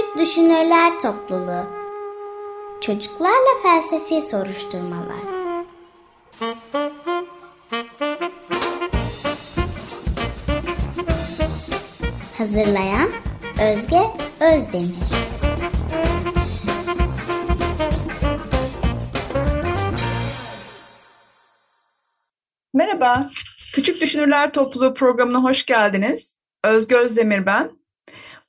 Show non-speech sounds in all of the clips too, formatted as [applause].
Küçük Düşünürler Topluluğu Çocuklarla Felsefi Soruşturmalar Hazırlayan Özge Özdemir Merhaba, Küçük Düşünürler Topluluğu programına hoş geldiniz. Özge Özdemir ben.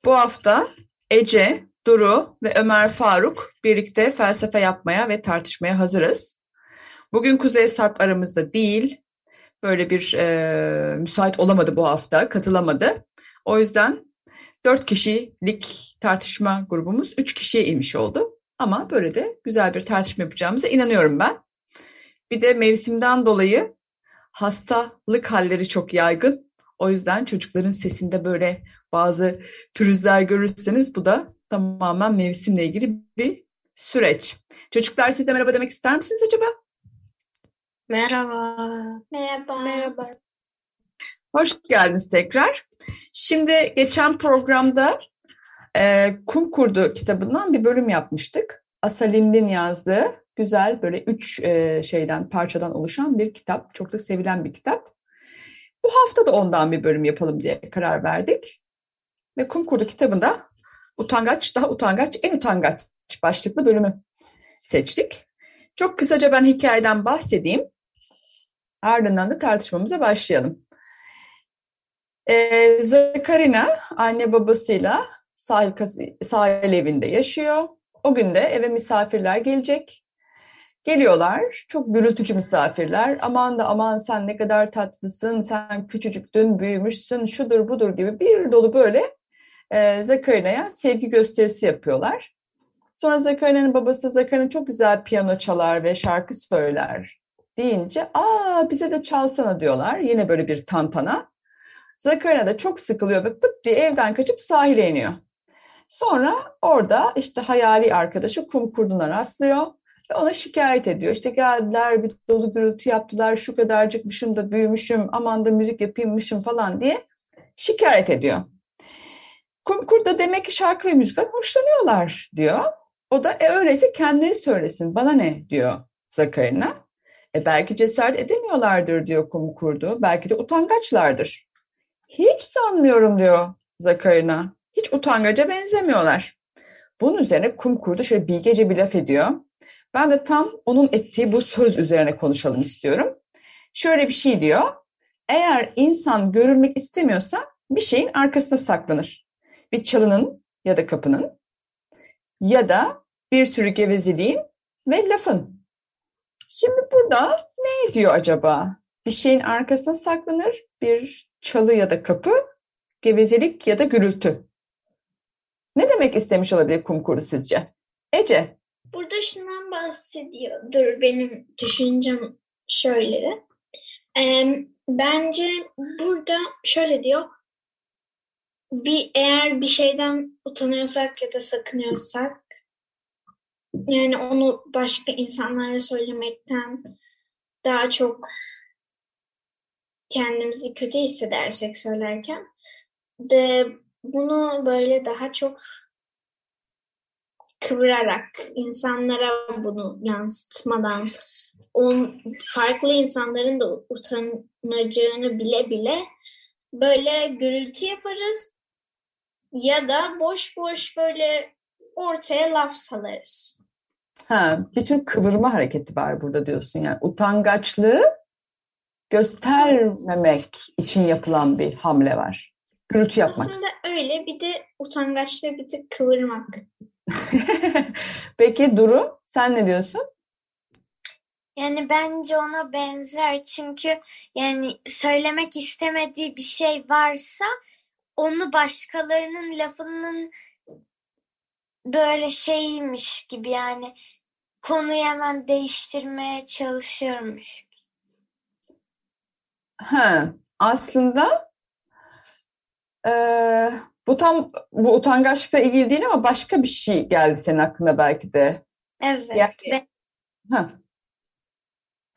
Bu hafta Ece, Duru ve Ömer Faruk birlikte felsefe yapmaya ve tartışmaya hazırız. Bugün Kuzey Sarp aramızda değil. Böyle bir e, müsait olamadı bu hafta, katılamadı. O yüzden dört kişilik tartışma grubumuz üç kişiye inmiş oldu. Ama böyle de güzel bir tartışma yapacağımıza inanıyorum ben. Bir de mevsimden dolayı hastalık halleri çok yaygın. O yüzden çocukların sesinde böyle bazı pürüzler görürseniz bu da tamamen mevsimle ilgili bir süreç. Çocuklar siz de merhaba demek ister misiniz acaba? Merhaba. Merhaba. Merhaba. Hoş geldiniz tekrar. Şimdi geçen programda e, Kum Kurdu kitabından bir bölüm yapmıştık. Asalind'in yazdığı güzel böyle üç e, şeyden parçadan oluşan bir kitap. Çok da sevilen bir kitap. Bu hafta da ondan bir bölüm yapalım diye karar verdik. Ve Kum Kurdu kitabında utangaç, daha utangaç, en utangaç başlıklı bölümü seçtik. Çok kısaca ben hikayeden bahsedeyim. Ardından da tartışmamıza başlayalım. Ee, Zakarina anne babasıyla sahil, sahil evinde yaşıyor. O gün de eve misafirler gelecek. Geliyorlar, çok gürültücü misafirler. Aman da aman sen ne kadar tatlısın, sen küçücüktün, büyümüşsün, şudur budur gibi bir dolu böyle e, Zakarina'ya sevgi gösterisi yapıyorlar. Sonra Zakarina'nın babası Zakarina çok güzel piyano çalar ve şarkı söyler deyince aa bize de çalsana diyorlar. Yine böyle bir tantana. Zakarina da çok sıkılıyor ve pıt diye evden kaçıp sahile iniyor. Sonra orada işte hayali arkadaşı kum kurduna rastlıyor ve ona şikayet ediyor. İşte geldiler bir dolu gürültü yaptılar şu kadarcıkmışım da büyümüşüm aman da müzik yapayımmışım falan diye şikayet ediyor. Kumkur da demek ki şarkı ve müzikten hoşlanıyorlar diyor. O da e öyleyse kendileri söylesin bana ne diyor Zakarina. E belki cesaret edemiyorlardır diyor Kumkurdu. Belki de utangaçlardır. Hiç sanmıyorum diyor Zakarina. Hiç utangaca benzemiyorlar. Bunun üzerine Kumkurdu şöyle bilgece bir laf ediyor. Ben de tam onun ettiği bu söz üzerine konuşalım istiyorum. Şöyle bir şey diyor. Eğer insan görülmek istemiyorsa bir şeyin arkasına saklanır bir çalının ya da kapının ya da bir sürü gevezeliğin ve lafın. Şimdi burada ne diyor acaba? Bir şeyin arkasına saklanır bir çalı ya da kapı, gevezelik ya da gürültü. Ne demek istemiş olabilir kumkuru sizce? Ece. Burada şundan bahsediyor. Dur benim düşüncem şöyle. Ee, bence burada şöyle diyor bir eğer bir şeyden utanıyorsak ya da sakınıyorsak yani onu başka insanlara söylemekten daha çok kendimizi kötü hissedersek söylerken de bunu böyle daha çok kıvırarak insanlara bunu yansıtmadan on, farklı insanların da utanacağını bile bile böyle gürültü yaparız ya da boş boş böyle ortaya laf salarız. Ha, bir tür kıvırma hareketi var burada diyorsun yani utangaçlığı göstermemek için yapılan bir hamle var. Gürültü yapmak. Aslında öyle bir de utangaçlığı bir tık kıvırmak. [laughs] Peki Duru sen ne diyorsun? Yani bence ona benzer çünkü yani söylemek istemediği bir şey varsa onu başkalarının lafının böyle şeymiş gibi yani konuyu hemen değiştirmeye çalışıyormuş. Ha, aslında e, bu tam bu utangaçlıkla ilgili değil ama başka bir şey geldi senin aklına belki de. Evet. Yani, ben, ha.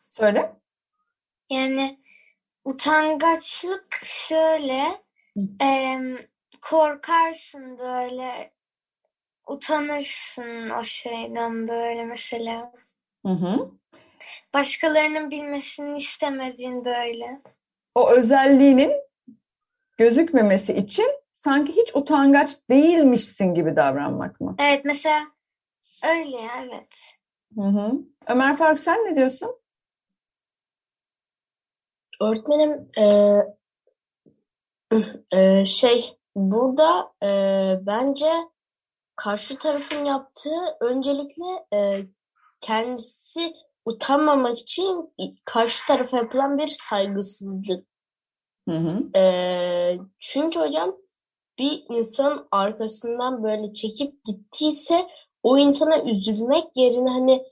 Söyle. Yani utangaçlık şöyle e, korkarsın böyle utanırsın o şeyden böyle mesela. Hı hı. Başkalarının bilmesini istemediğin böyle. O özelliğinin gözükmemesi için sanki hiç utangaç değilmişsin gibi davranmak mı? Evet mesela öyle ya, evet. Hı hı. Ömer Faruk sen ne diyorsun? Öğretmenim eee, şey burada eee, bence karşı tarafın yaptığı öncelikle eee, kendisi utanmamak için karşı tarafa yapılan bir saygısızlık. Hı hı. Eee, çünkü hocam bir insanın arkasından böyle çekip gittiyse o insana üzülmek yerine hani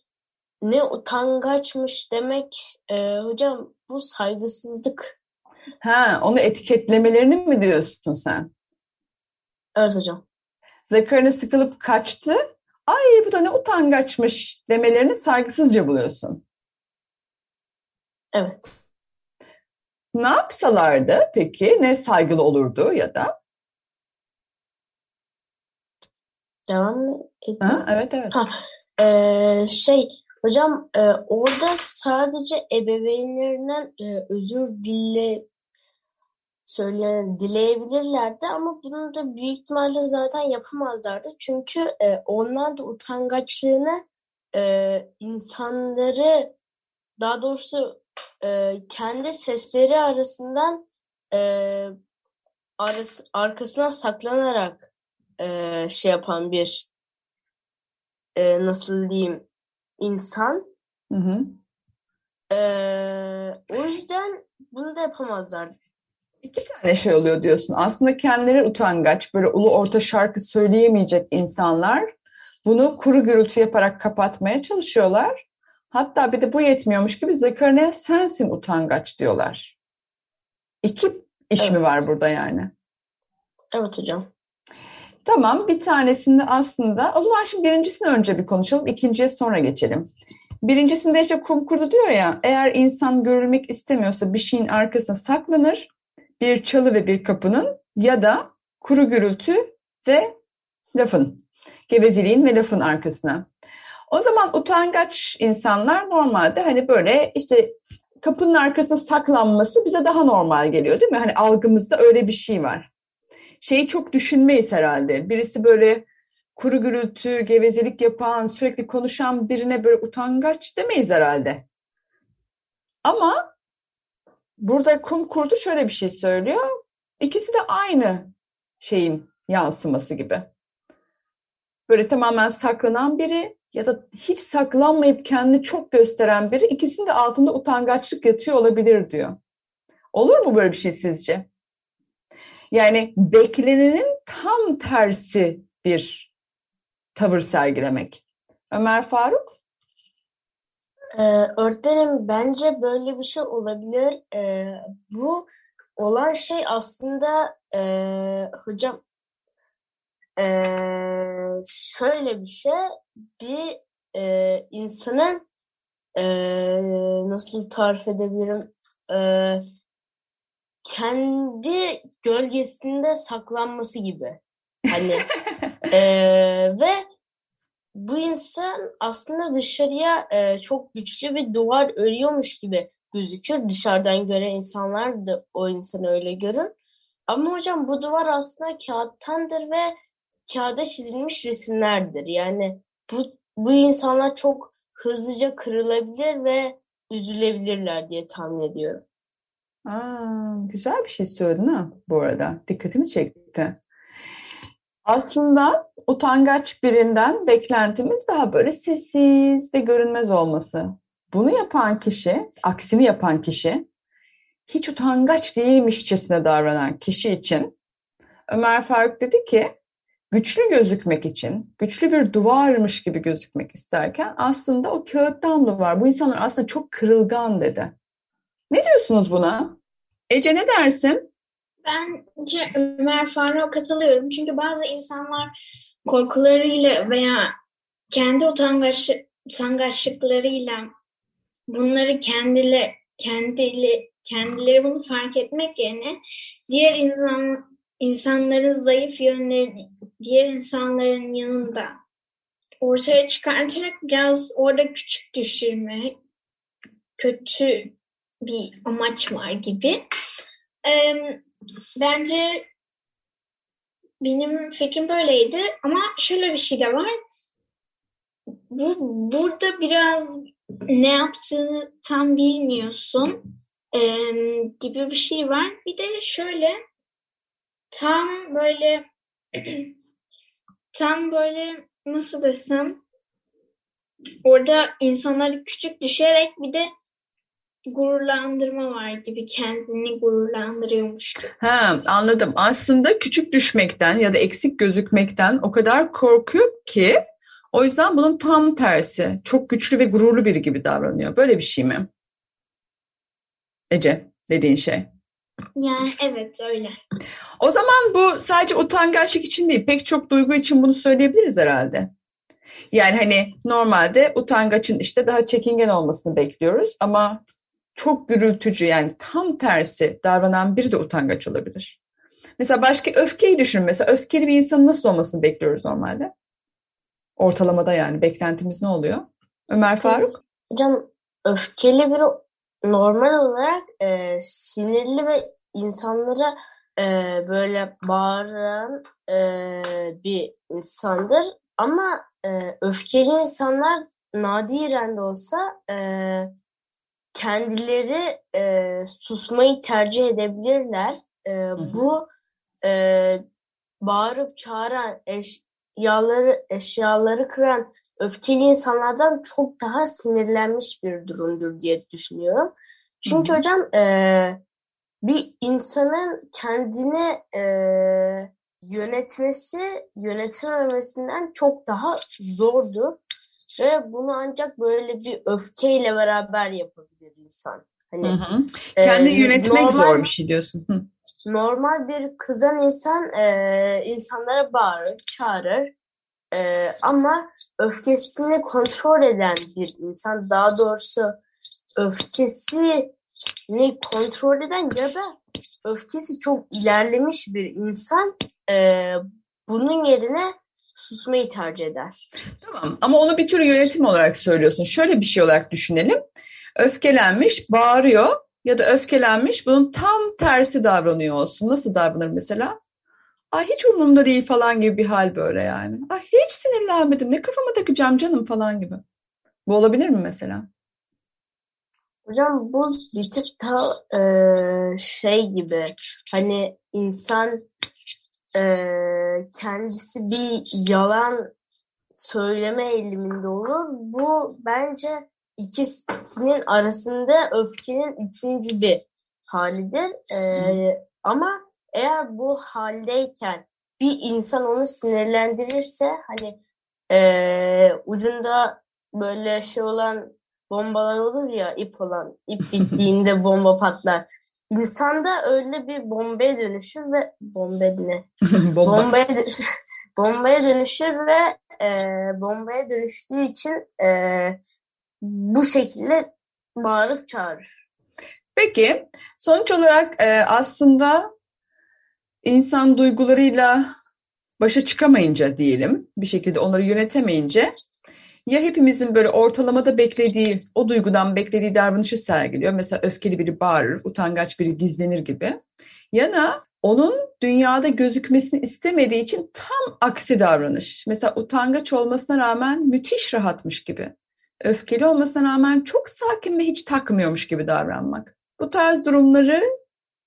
ne utangaçmış demek eee, hocam bu saygısızlık. Ha, onu etiketlemelerini mi diyorsun sen? Evet hocam. Zakarına sıkılıp kaçtı. Ay bu da ne utangaçmış demelerini saygısızca buluyorsun. Evet. Ne yapsalardı peki? Ne saygılı olurdu ya da? Devam mı edeyim? Ha, evet evet. Ha, eee, şey hocam eee, orada sadece ebeveynlerinden eee, özür dile söyle dileyebilirlerdi ama bunu da büyük ihtimalle zaten yapamazlardı. Çünkü eee, onlar da utangaçlığını eee, insanları daha doğrusu eee, kendi sesleri arasından eee, arası, arkasına saklanarak eee, şey yapan bir eee, nasıl diyeyim insan. Hı hı. Eee, o yüzden bunu da yapamazlar. İki tane şey oluyor diyorsun. Aslında kendileri utangaç, böyle ulu orta şarkı söyleyemeyecek insanlar bunu kuru gürültü yaparak kapatmaya çalışıyorlar. Hatta bir de bu yetmiyormuş gibi Zekeriya sensin utangaç diyorlar. İki iş mi Evet. var burada yani? Evet hocam. Tamam bir tanesinde aslında o zaman şimdi birincisini önce bir konuşalım ikinciye sonra geçelim. Birincisinde işte kum kurdu diyor ya eğer insan görülmek istemiyorsa bir şeyin arkasına saklanır bir çalı ve bir kapının ya da kuru gürültü ve lafın gevezeliğin ve lafın arkasına. O zaman utangaç insanlar normalde hani böyle işte kapının arkasına saklanması bize daha normal geliyor değil mi? Hani algımızda öyle bir şey var şeyi çok düşünmeyiz herhalde. Birisi böyle kuru gürültü, gevezelik yapan, sürekli konuşan birine böyle utangaç demeyiz herhalde. Ama burada kum kurdu şöyle bir şey söylüyor. İkisi de aynı şeyin yansıması gibi. Böyle tamamen saklanan biri ya da hiç saklanmayıp kendini çok gösteren biri ikisinin de altında utangaçlık yatıyor olabilir diyor. Olur mu böyle bir şey sizce? Yani beklenenin tam tersi bir tavır sergilemek. Ömer Faruk? Ee, öğretmenim bence böyle bir şey olabilir. Ee, bu olan şey aslında ee, hocam ee, şöyle bir şey bir ee, insanın ee, nasıl tarif edebilirim Ee, kendi gölgesinde saklanması gibi. Hani [laughs] ee, ve bu insan aslında dışarıya e, çok güçlü bir duvar örüyormuş gibi gözükür. Dışarıdan gören insanlar da o insanı öyle görür. Ama hocam bu duvar aslında kağıttandır ve kağıda çizilmiş resimlerdir. Yani bu, bu insanlar çok hızlıca kırılabilir ve üzülebilirler diye tahmin ediyorum. Aa, güzel bir şey söyledin ha bu arada. Dikkatimi çekti. Aslında utangaç birinden beklentimiz daha böyle sessiz ve görünmez olması. Bunu yapan kişi, aksini yapan kişi, hiç utangaç değilmişçesine davranan kişi için Ömer Faruk dedi ki güçlü gözükmek için, güçlü bir duvarmış gibi gözükmek isterken aslında o kağıttan duvar. Bu insanlar aslında çok kırılgan dedi. Ne diyorsunuz buna? Ece ne dersin? Bence Ömer Faruk'a katılıyorum. Çünkü bazı insanlar korkularıyla veya kendi utangaç, utangaçlıklarıyla bunları kendile, kendili, kendileri bunu fark etmek yerine diğer insan insanların zayıf yönlerini diğer insanların yanında ortaya çıkartarak biraz orada küçük düşürme, kötü bir amaç var gibi. Ee, bence benim fikrim böyleydi ama şöyle bir şey de var. Bu burada biraz ne yaptığını tam bilmiyorsun ee, gibi bir şey var. Bir de şöyle tam böyle [clears throat] tam böyle nasıl desem orada insanları küçük düşerek bir de gururlandırma var gibi kendini gururlandırıyormuş gibi. Ha, anladım. Aslında küçük düşmekten ya da eksik gözükmekten o kadar korkuyor ki o yüzden bunun tam tersi. Çok güçlü ve gururlu biri gibi davranıyor. Böyle bir şey mi? Ece dediğin şey. Yani evet öyle. O zaman bu sadece utangaçlık için değil, pek çok duygu için bunu söyleyebiliriz herhalde. Yani hani normalde utangaçın işte daha çekingen olmasını bekliyoruz ama çok gürültücü yani tam tersi davranan biri de utangaç olabilir. Mesela başka öfkeyi düşün. Mesela öfkeli bir insanın nasıl olmasını bekliyoruz normalde? Ortalamada yani beklentimiz ne oluyor? Ömer Faruk? Hocam öfkeli biri normal olarak e, sinirli ve insanlara e, böyle bağıran e, bir insandır. Ama e, öfkeli insanlar nadiren de olsa e, kendileri e, susmayı tercih edebilirler. E, bu e, bağırıp çağıran eşyaları eşyaları kıran öfkeli insanlardan çok daha sinirlenmiş bir durumdur diye düşünüyorum. Çünkü hı hı. hocam e, bir insanın kendini e, yönetmesi yönetememesinden çok daha zordur. Ve bunu ancak böyle bir öfkeyle beraber yapabilir insan. Hani, hı hı. Kendi e, yönetmek normal, zor bir şey diyorsun. Hı. Normal bir kızan insan e, insanlara bağırır, çağırır. E, ama öfkesini kontrol eden bir insan, daha doğrusu öfkesini kontrol eden ya da öfkesi çok ilerlemiş bir insan e, bunun yerine susmayı tercih eder. Tamam ama onu bir tür yönetim olarak söylüyorsun. Şöyle bir şey olarak düşünelim. Öfkelenmiş, bağırıyor ya da öfkelenmiş bunun tam tersi davranıyor olsun. Nasıl davranır mesela? Ay hiç umurumda değil falan gibi bir hal böyle yani. Ay hiç sinirlenmedim. Ne kafama takacağım canım falan gibi. Bu olabilir mi mesela? Hocam bu bir tık daha e, şey gibi hani insan e, kendisi bir yalan söyleme eğiliminde olur. Bu bence ikisinin arasında öfkenin üçüncü bir halidir. E, ama eğer bu haldeyken bir insan onu sinirlendirirse hani e, ucunda böyle şey olan bombalar olur ya ip olan ip [laughs] bittiğinde bomba patlar. İnsanda öyle bir bombaya dönüşür ve bomba ne? [laughs] Bomba. bombaya, bombaya [laughs] dönüşür ve e, bombaya dönüştüğü için e, bu şekilde bağırıp çağırır. Peki sonuç olarak e, aslında insan duygularıyla başa çıkamayınca diyelim bir şekilde onları yönetemeyince ya hepimizin böyle ortalamada beklediği, o duygudan beklediği davranışı sergiliyor. Mesela öfkeli biri bağırır, utangaç biri gizlenir gibi. Ya da onun dünyada gözükmesini istemediği için tam aksi davranış. Mesela utangaç olmasına rağmen müthiş rahatmış gibi. Öfkeli olmasına rağmen çok sakin ve hiç takmıyormuş gibi davranmak. Bu tarz durumları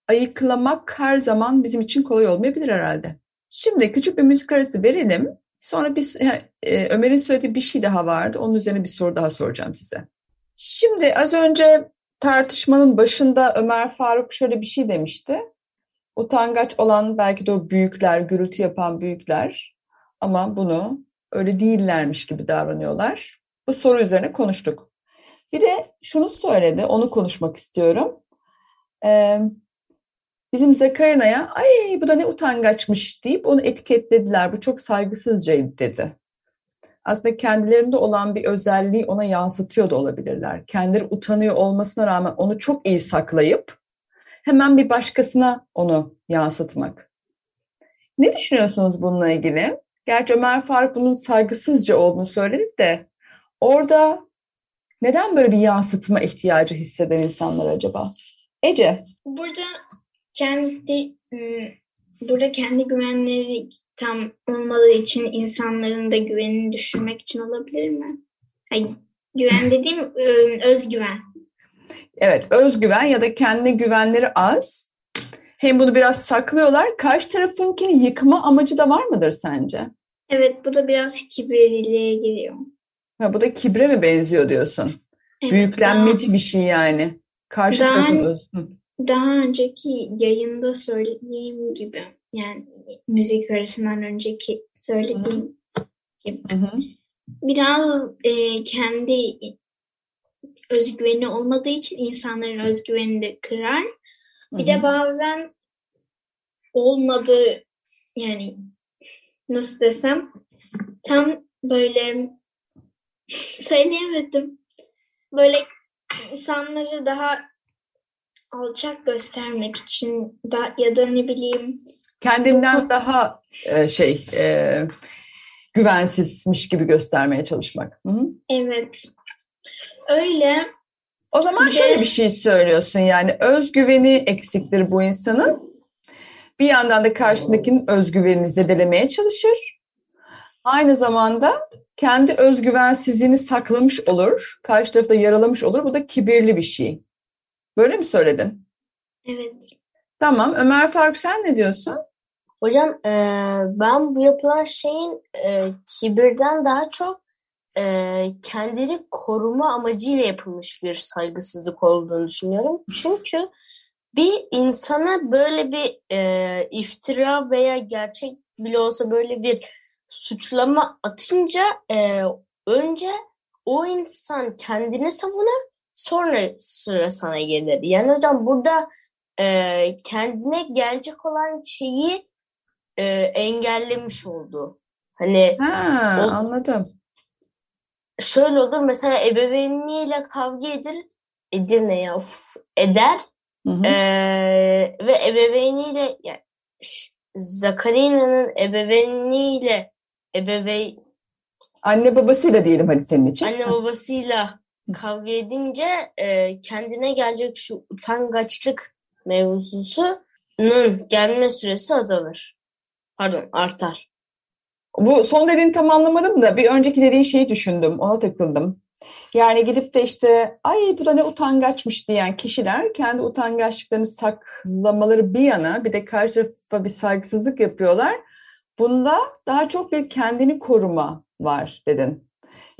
ayıklamak her zaman bizim için kolay olmayabilir herhalde. Şimdi küçük bir müzik arası verelim. Sonra bir e, Ömer'in söylediği bir şey daha vardı. Onun üzerine bir soru daha soracağım size. Şimdi az önce tartışmanın başında Ömer Faruk şöyle bir şey demişti. Utangaç olan belki de o büyükler, gürültü yapan büyükler ama bunu öyle değillermiş gibi davranıyorlar. Bu soru üzerine konuştuk. Bir de şunu söyledi, onu konuşmak istiyorum. Ee, Bizim Zakarina'ya ay bu da ne utangaçmış deyip onu etiketlediler. Bu çok saygısızcaydı dedi. Aslında kendilerinde olan bir özelliği ona yansıtıyor da olabilirler. Kendileri utanıyor olmasına rağmen onu çok iyi saklayıp hemen bir başkasına onu yansıtmak. Ne düşünüyorsunuz bununla ilgili? Gerçi Ömer Faruk bunun saygısızca olduğunu söyledi de orada neden böyle bir yansıtma ihtiyacı hisseden insanlar acaba? Ece. Burada kendi burada kendi güvenleri tam olmadığı için insanların da güvenini düşürmek için olabilir mi? Hayır, güven dediğim özgüven. Evet, özgüven ya da kendine güvenleri az. Hem bunu biraz saklıyorlar. Karşı tarafınkini yıkma amacı da var mıdır sence? Evet bu da biraz kibirliliğe giriyor. Ha, bu da kibre mi benziyor diyorsun? Evet, Büyüklenmeci bir şey yani. Karşı Daha- tarafın öz... Daha, önceki yayında söylediğim gibi yani müzik arasından önceki söylediğim gibi biraz e, kendi özgüveni olmadığı için insanların özgüvenini de kırar. Bir de bazen olmadığı yani nasıl desem tam böyle [laughs] söyleyemedim. Böyle insanları daha alçak göstermek için da ya da ne bileyim Kendinden daha e, şey e, güvensizmiş gibi göstermeye çalışmak. Hı hı. evet öyle O zaman de- şöyle bir şey söylüyorsun yani özgüveni eksiktir bu insanın. Bir yandan da karşındakinin özgüvenini zedelemeye çalışır. Aynı zamanda kendi özgüvensizliğini saklamış olur. Karşı tarafta yaralamış olur. Bu da kibirli bir şey. Böyle mi söyledin? evet Tamam. Ömer Faruk sen ne diyorsun? Hocam eee, ben bu yapılan şeyin eee, kibirden daha çok eee, kendini koruma amacıyla yapılmış bir saygısızlık olduğunu düşünüyorum. Çünkü bir insana böyle bir eee, iftira veya gerçek bile olsa böyle bir suçlama atınca eee, önce o insan kendini savunur sonra sıra sana gelir. Yani hocam burada eee, kendine gelecek olan şeyi e, engellemiş oldu. Hani Ha, O- anladım. şöyle olur mesela ebeveynliğiyle kavga edir, edir ne ya uf, eder Hı hı. E, ve ebeveyniyle yani, Zakarina'nın ebeveynliğiyle ebeveyn Anne babasıyla diyelim hadi senin için. anne babasıyla kavga edince e, kendine gelecek şu utangaçlık mevzusunun gelme süresi azalır. Pardon artar. Bu son dediğini tam anlamadım da bir önceki dediğin şeyi düşündüm. Ona takıldım. Yani gidip de işte ay bu da ne utangaçmış diyen kişiler kendi utangaçlıklarını saklamaları bir yana bir de karşı tarafa bir saygısızlık yapıyorlar. Bunda daha çok bir kendini koruma var dedin.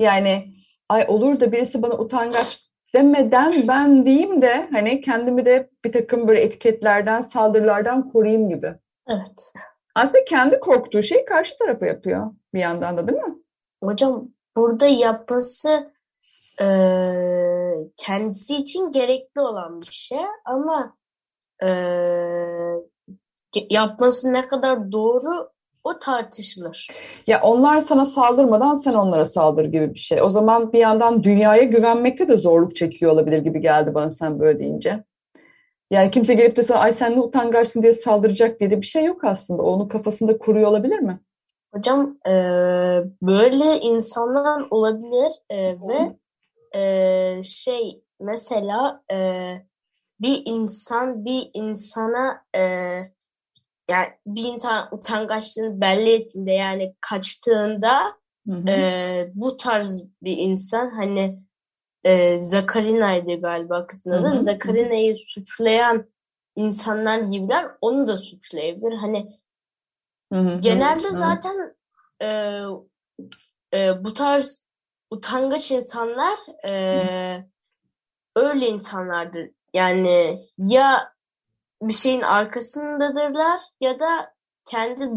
Yani ay olur da birisi bana utangaç demeden ben diyeyim de hani kendimi de bir takım böyle etiketlerden, saldırılardan koruyayım gibi. Evet. Aslında kendi korktuğu şeyi karşı tarafa yapıyor bir yandan da değil mi? Hocam burada yapması eee, kendisi için gerekli olan bir şey ama ge- yapması ne kadar doğru o tartışılır. Ya onlar sana saldırmadan sen onlara saldır gibi bir şey. O zaman bir yandan dünyaya güvenmekte de zorluk çekiyor olabilir gibi geldi bana sen böyle deyince. Yani kimse gelip de sana ay sen ne utangaçsın diye saldıracak diye de bir şey yok aslında. Onun kafasında kuruyor olabilir mi? Hocam eee, böyle insanlar olabilir eee, ve eee, şey mesela eee, bir insan bir insana eee, yani bir insan utangaçlığını belli ettiğinde yani kaçtığında Hı hı. Ee, bu tarz bir insan hani e, Zakarina'ydı galiba kızın adı. Zakarina'yı suçlayan insanlar gibiler onu da suçlayabilir. Hani Hı hı hı. genelde Hı. zaten e, e, bu tarz utangaç insanlar e, öyle insanlardır. Yani ya bir şeyin arkasındadırlar ya da kendi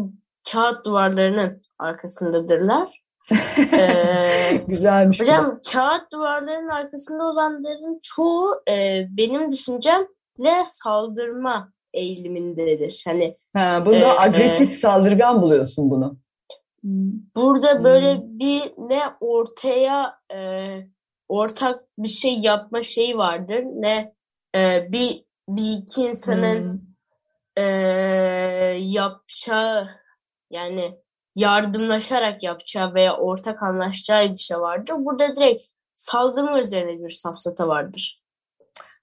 kağıt duvarlarının arkasındadırlar. [laughs] Ee, Güzelmiş bu. Hocam kağıt duvarların arkasında olanların çoğu e, benim düşüncemle saldırma eğilimindedir. Hani Ha, bunda Ee, agresif saldırgan buluyorsun bunu. burada böyle Hmm. bir ne ortaya e, ortak bir şey yapma şeyi vardır ne e, bir bir iki insanın Hmm. e, yapacağı yani yardımlaşarak yapacağı veya ortak anlaşacağı bir şey vardır. Burada direkt saldırma üzerine bir safsata vardır.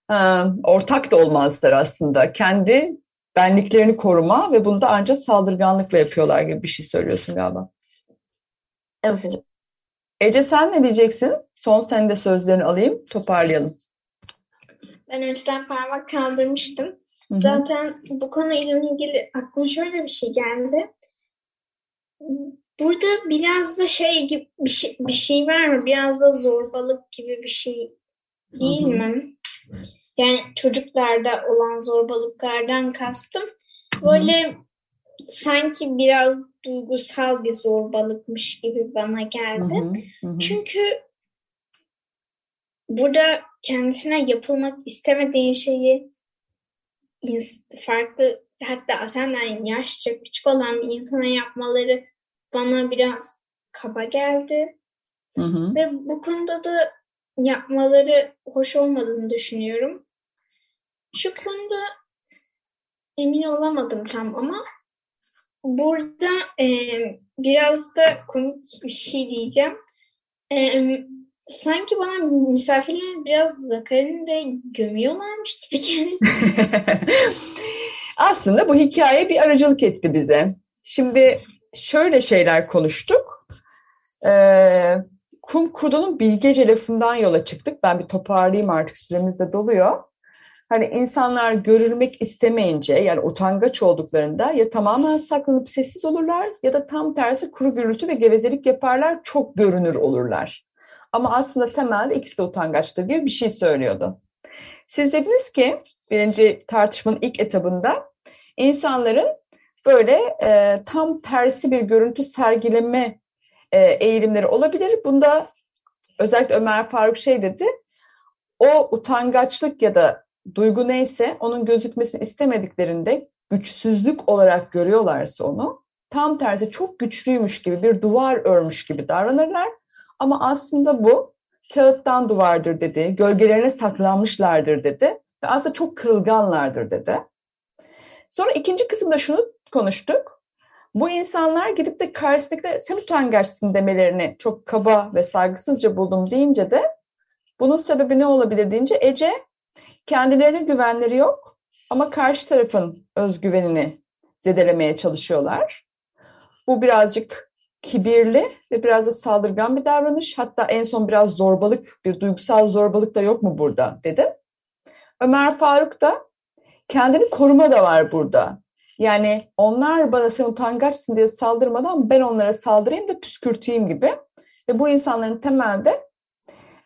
Ha, ortak da olmazlar aslında. Kendi benliklerini koruma ve bunu da ancak saldırganlıkla yapıyorlar gibi bir şey söylüyorsun galiba. Evet hocam. Ece sen ne diyeceksin? Son sen de sözlerini alayım, toparlayalım. Ben önceden parmak kaldırmıştım. Hı hı. Zaten bu konuyla ilgili aklıma şöyle bir şey geldi. Burada biraz da şey gibi bir şey, bir şey var mı? Biraz da zorbalık gibi bir şey değil Hı hı. mi? Yani çocuklarda olan zorbalıklardan kastım. Böyle sanki biraz duygusal bir zorbalıkmış gibi bana geldi. hı, hı hı. Çünkü burada kendisine yapılmak istemediğin şeyi farklı hatta senden yaşça küçük olan bir insana yapmaları bana biraz kaba geldi. Hı hı. Ve bu konuda da yapmaları hoş olmadığını düşünüyorum. Şu konuda emin olamadım tam ama burada e, biraz da komik bir şey diyeceğim. E, sanki bana misafirler biraz Zakari'ni de gömüyorlarmış gibi geldi. [laughs] Aslında bu hikaye bir aracılık etti bize. Şimdi şöyle şeyler konuştuk. Ee, kum kurdunun bilgece lafından yola çıktık. Ben bir toparlayayım artık süremiz de doluyor. Hani insanlar görülmek istemeyince yani utangaç olduklarında ya tamamen saklanıp sessiz olurlar ya da tam tersi kuru gürültü ve gevezelik yaparlar çok görünür olurlar. Ama aslında temelde ikisi de utangaçtır gibi bir şey söylüyordu. Siz dediniz ki birinci tartışmanın ilk etabında insanların böyle e, tam tersi bir görüntü sergileme e, eğilimleri olabilir. Bunda özellikle Ömer Faruk şey dedi. O utangaçlık ya da duygu neyse onun gözükmesini istemediklerinde güçsüzlük olarak görüyorlarsa onu tam tersi çok güçlüymüş gibi bir duvar örmüş gibi davranırlar. Ama aslında bu kağıttan duvardır dedi, gölgelerine saklanmışlardır dedi ve aslında çok kırılganlardır dedi. Sonra ikinci kısımda şunu konuştuk. Bu insanlar gidip de karşısındakilere sen utangaçsın demelerini çok kaba ve saygısızca buldum deyince de bunun sebebi ne olabilir deyince Ece kendilerine güvenleri yok ama karşı tarafın özgüvenini zedelemeye çalışıyorlar. Bu birazcık kibirli ve biraz da saldırgan bir davranış. Hatta en son biraz zorbalık, bir duygusal zorbalık da yok mu burada dedi. Ömer Faruk da kendini koruma da var burada. Yani onlar bana sen utangaçsın diye saldırmadan ben onlara saldırayım da püskürteyim gibi. Ve bu insanların temelde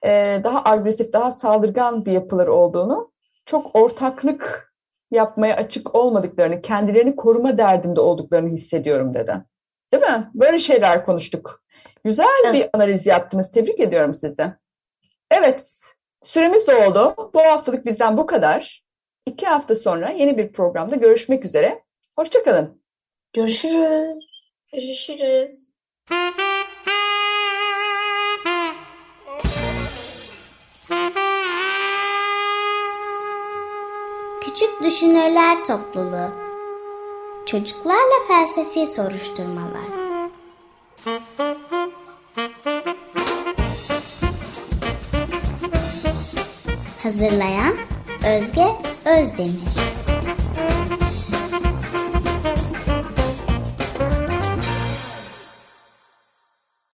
e, daha agresif, daha saldırgan bir yapıları olduğunu, çok ortaklık yapmaya açık olmadıklarını, kendilerini koruma derdinde olduklarını hissediyorum dedi. Değil mi? Böyle şeyler konuştuk. Güzel Evet. bir analiz yaptınız. Tebrik ediyorum sizi. Evet, süremiz doldu. Bu haftalık bizden bu kadar. İki hafta sonra yeni bir programda görüşmek üzere. Hoşçakalın. Görüşürüz. Görüşürüz. Küçük Düşünürler Topluluğu Çocuklarla Felsefi Soruşturmalar. Hazırlayan Özge Özdemir